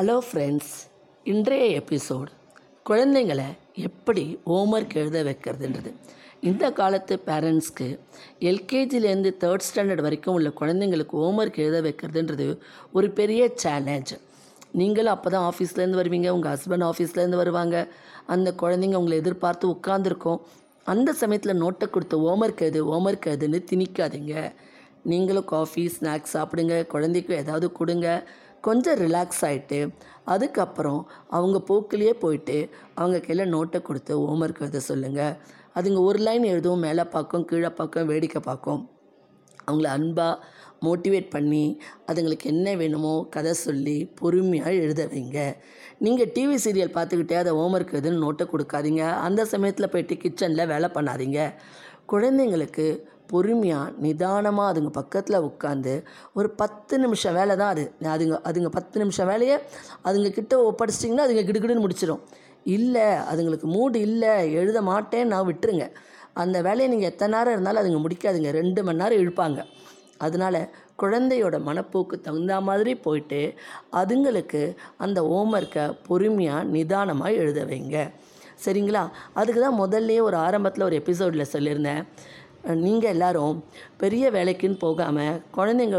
Hello friends இன்றைய episode குழந்தைங்களை எப்படி ஹோம்ஒர்க் எழுத வைக்கிறதுன்றது. இந்த காலத்து பேரண்ட்ஸ்க்கு எல்கேஜிலேருந்து தேர்ட் ஸ்டாண்டர்ட் வரைக்கும் உள்ள குழந்தைங்களுக்கு ஹோம்ஒர்க் எழுத வைக்கிறதுன்றது ஒரு பெரிய சேலஞ்ச் நீங்களும் அப்போ தான் ஆஃபீஸ்லேருந்து வருவீங்க உங்கள் ஹஸ்பண்ட் ஆஃபீஸ்லேருந்து வருவாங்க. அந்த குழந்தைங்க உங்களை எதிர்பார்த்து உட்காந்துருக்கோம் அந்த சமயத்தில் நோட்டை கொடுத்து ஹோம்ஒர்க் எது ஹோம்ஒர்க் எதுன்னு திணிக்காதீங்க. நீங்களும் காஃபி ஸ்நாக்ஸ் சாப்பிடுங்க குழந்தைக்கும் ஏதாவது கொடுங்க. கொஞ்சம் ரிலாக்ஸ் ஆகிட்டு அதுக்கப்புறம் அவங்க போக்கிலேயே போயிட்டு அவங்க கையில் நோட்டை கொடுத்து ஹோம்ஒர்க் எழுத சொல்லுங்கள் அதுங்க ஒரு லைன் எழுதும் மேலே பார்க்கும் கீழே பார்க்கும் வேடிக்கை பார்க்கும். அவங்கள அன்பாக மோட்டிவேட் பண்ணி அதுங்களுக்கு என்ன வேணுமோ கதை சொல்லி பொறுமையாக எழுத வைங்க. நீங்கள் டிவி சீரியல் பார்த்துக்கிட்டே அதை ஹோம்ஒர்க் எதுன்னு நோட்டை கொடுக்காதீங்க. அந்த சமயத்தில் போயிட்டு கிச்சனில் வேலை பண்ணாதீங்க. குழந்தைங்களுக்கு பொறுமையாக நிதானமாக அதுங்க பக்கத்தில் உட்காந்து ஒரு பத்து நிமிஷம் வேலை தான் அது. அதுங்க அதுங்க பத்து நிமிஷம் வேலையை அதுங்க கிட்ட ஒப்படைச்சிட்டிங்கன்னா அதுங்க கிடுகிடுன்னு முடிச்சிடும் இல்லை அதுங்களுக்கு மூடு இல்லை எழுத மாட்டேன்னு நான் விட்டுருங்க. அந்த வேலையை நீங்கள் எத்தனை நேரம் இருந்தாலும் அதுங்க முடிக்காதுங்க. ரெண்டு மணி நேரம் இழுப்பாங்க. அதனால் குழந்தையோட மனப்போக்கு தகுந்த மாதிரி போயிட்டு அதுங்களுக்கு அந்த ஹோம்ஒர்க்கை பொறுமையாக நிதானமாக எழுத வைங்க. சரிங்களா? அதுக்கு தான் முதல்லையே ஒரு ஆரம்பத்தில் ஒரு எபிசோடில் சொல்லியிருந்தேன். நீங்கள் எல்லாரும் பெரிய வேலைக்குன்னு போகாமல் குழந்தைங்க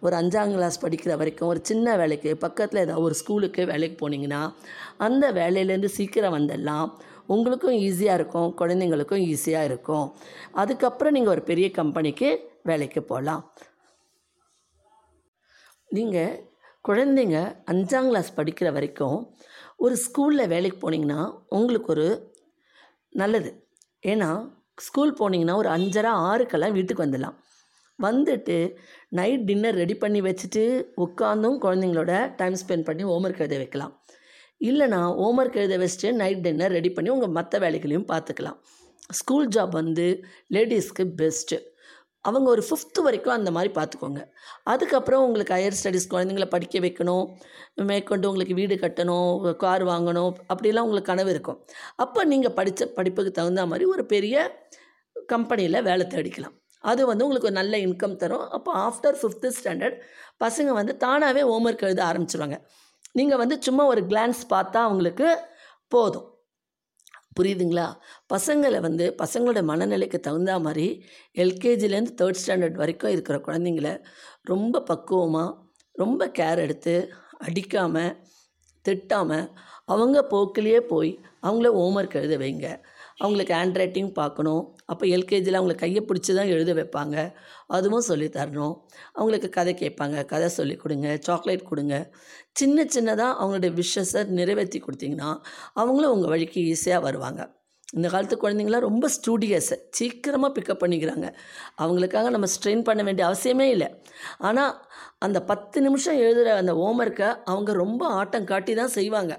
ஒரு அஞ்சாம் கிளாஸ் படிக்கிற வரைக்கும் ஒரு சின்ன வேலைக்கு பக்கத்தில் ஏதாவது ஒரு ஸ்கூலுக்கு வேலைக்கு போனீங்கன்னா அந்த வேலையிலேருந்து சீக்கிரம் வந்துடலாம் உங்களுக்கும் ஈஸியாக இருக்கும் குழந்தைங்களுக்கும் ஈஸியாக இருக்கும். அதுக்கப்புறம் நீங்கள் ஒரு பெரிய கம்பெனிக்கு வேலைக்கு போகலாம். நீங்கள் குழந்தைங்க அஞ்சாம் கிளாஸ் படிக்கிற வரைக்கும் ஒரு ஸ்கூலில் வேலைக்கு போனீங்கன்னா உங்களுக்கு ஒரு நல்லது. ஏன்னா ஸ்கூல் போனீங்கன்னா ஒரு அஞ்சரை ஆறுக்கெல்லாம் வீட்டுக்கு வந்துடலாம். வந்துட்டு நைட் டின்னர் ரெடி பண்ணி வச்சுட்டு உட்காந்தும் குழந்தைங்களோட டைம் ஸ்பெண்ட் பண்ணி ஹோம்ஒர்க் எழுத வைக்கலாம். இல்லைனா ஹோம்ஒர்க் எழுத வச்சுட்டு நைட் டின்னர் ரெடி பண்ணி உங்கள் மற்ற வேலைகளையும் பார்த்துக்கலாம். ஸ்கூல் ஜாப் வந்து லேடிஸ்க்கு பெஸ்ட்டு. அவங்க ஒரு ஃபிஃப்த்து வரைக்கும் அந்த மாதிரி பார்த்துக்கோங்க. அதுக்கப்புறம் உங்களுக்கு ஹையர் ஸ்டடீஸ் குழந்தைங்கள படிக்க வைக்கணும். மேற்கொண்டு உங்களுக்கு வீடு கட்டணும் கார் வாங்கணும் அப்படிலாம் உங்களுக்கு கனவு இருக்கும். அப்போ நீங்கள் படித்த படிப்புக்கு தகுந்த மாதிரி ஒரு பெரிய கம்பெனியில் வேலை தேடிக்கலாம். அது வந்து உங்களுக்கு ஒரு நல்ல இன்கம் தரும். அப்போ ஆஃப்டர் ஃபிஃப்த்து ஸ்டாண்டர்ட் பசங்க வந்து தானாகவே ஹோம்ஒர்க் எழுத ஆரம்பிச்சிருவாங்க. நீங்கள் வந்து சும்மா ஒரு கிளான்ஸ் பார்த்தா அவங்களுக்கு போதும். புரியுதுங்களா? பசங்களை வந்து பசங்களோட மனநிலைக்கு தகுந்த மாதிரி எல்கேஜிலேருந்து தேர்ட் ஸ்டாண்டர்ட் வரைக்கும் இருக்கிற குழந்தைங்கள ரொம்ப பக்குவமாக ரொம்ப கேர் எடுத்து அடிக்காமல் திட்டாமல் அவங்க போக்கிலேயே போய் அவங்கள ஹோம்ஒர்க் எழுத வைங்க. அவங்களுக்கு ஹேண்ட் ரைட்டிங் பார்க்கணும். அப்போ எல்கேஜியில் அவங்கள கையை பிடிச்சி தான் எழுத வைப்பாங்க. அதுவும் சொல்லி தரணும். அவங்களுக்கு கதை கேட்பாங்க. கதை சொல்லி கொடுங்க. சாக்லேட் கொடுங்க. சின்ன சின்னதாக அவங்களுடைய விஷஸை நிறைவேற்றி கொடுத்தீங்கன்னா அவங்களும் உங்கள் வழிக்கு ஈஸியாக வருவாங்க. இந்த காலத்து குழந்தைங்களாம் ரொம்ப ஸ்டூடியஸை சீக்கிரமாக பிக்கப் பண்ணிக்கிறாங்க. அவங்களுக்காக நம்ம ஸ்ட்ரெயின் பண்ண வேண்டிய அவசியமே இல்லை. ஆனால் அந்த பத்து நிமிஷம் எழுதுகிற அந்த ஹோம்ஒர்க்கை அவங்க ரொம்ப ஆட்டம் காட்டி தான் செய்வாங்க.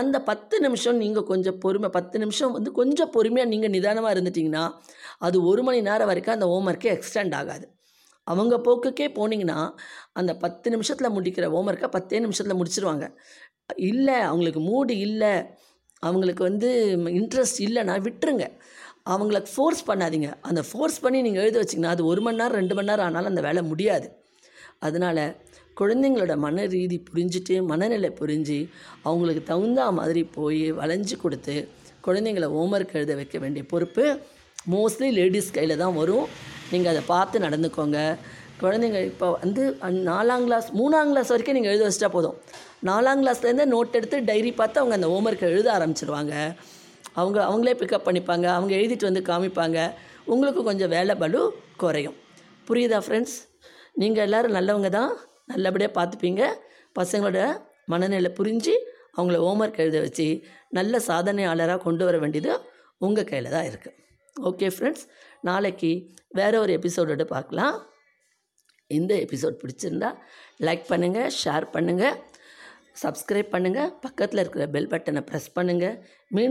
அந்த பத்து நிமிஷம் நீங்கள் கொஞ்சம் பொறுமை பத்து நிமிஷம் வந்து கொஞ்சம் பொறுமையாக நீங்கள் நிதானமாக இருந்துட்டிங்கன்னா அது ஒரு மணி நேரம் வரைக்கும் அந்த ஹோம்ஒர்க்கே எக்ஸ்டெண்ட் ஆகாது. அவங்க போக்குக்கே போனீங்கன்னா அந்த பத்து நிமிஷத்தில் முடிக்கிற ஹோம்ஒர்க்கை பத்தே நிமிஷத்தில் முடிச்சிருவாங்க. இல்லை அவங்களுக்கு மூடு இல்லை அவங்களுக்கு வந்து இன்ட்ரெஸ்ட் இல்லைன்னா விட்டுருங்க. அவங்கள ஃபோர்ஸ் பண்ணாதீங்க. அந்த ஃபோர்ஸ் பண்ணி நீங்கள் எழுத வச்சிங்கன்னா அது ஒரு மணி நேரம் ரெண்டு மணி நேரம் ஆனாலும் அந்த வேலை முடியாது. அதனால் குழந்தைங்களோட மன ரீதி புரிஞ்சுட்டு மனநிலை புரிஞ்சு அவங்களுக்கு தகுந்த மாதிரி போய் வளைஞ்சு கொடுத்து குழந்தைங்கள ஹோம்ஒர்க் எழுத வைக்க வேண்டிய பொறுப்பு மோஸ்ட்லி லேடிஸ் கையில் தான் வரும். நீங்கள் அதை பார்த்து நடந்துக்கோங்க. குழந்தைங்க இப்போ வந்து நாலாம் கிளாஸ் மூணாம் கிளாஸ் வரைக்கும் நீங்கள் எழுத வச்சிட்டா போதும். நாலாம் கிளாஸ்லேருந்தே நோட் எடுத்து டைரி பார்த்து அவங்க அந்த ஹோம்ஒர்க்கை எழுத ஆரம்பிச்சிருவாங்க. அவங்க அவங்களே பிக்கப் பண்ணிப்பாங்க. அவங்க எழுதிட்டு வந்து காமிப்பாங்க. உங்களுக்கு கொஞ்சம் வேலை பலு குறையும். புரியுதா ஃப்ரெண்ட்ஸ் நீங்கள் எல்லோரும் நல்லவங்க தான். நல்லபடியாக பார்த்துப்பீங்க. பசங்களோட மனநிலை புரிஞ்சு அவங்கள ஹோம்ஒர்க் எழுத வச்சு நல்ல சாதனையாளராக கொண்டு வர வேண்டியது உங்கள் கையில் தான் இருக்குது ஓகே ஃப்ரெண்ட்ஸ் நாளைக்கு வேறு ஒரு எபிசோடோடு பார்க்கலாம். இந்த எபிசோட் பிடிச்சிருந்தா லைக் பண்ணுங்கள் ஷேர் பண்ணுங்கள் சப்ஸ்கிரைப் பண்ணுங்கள் பக்கத்தில் இருக்கிற பெல் பட்டனை ப்ரெஸ் பண்ணுங்கள் மீண்டும்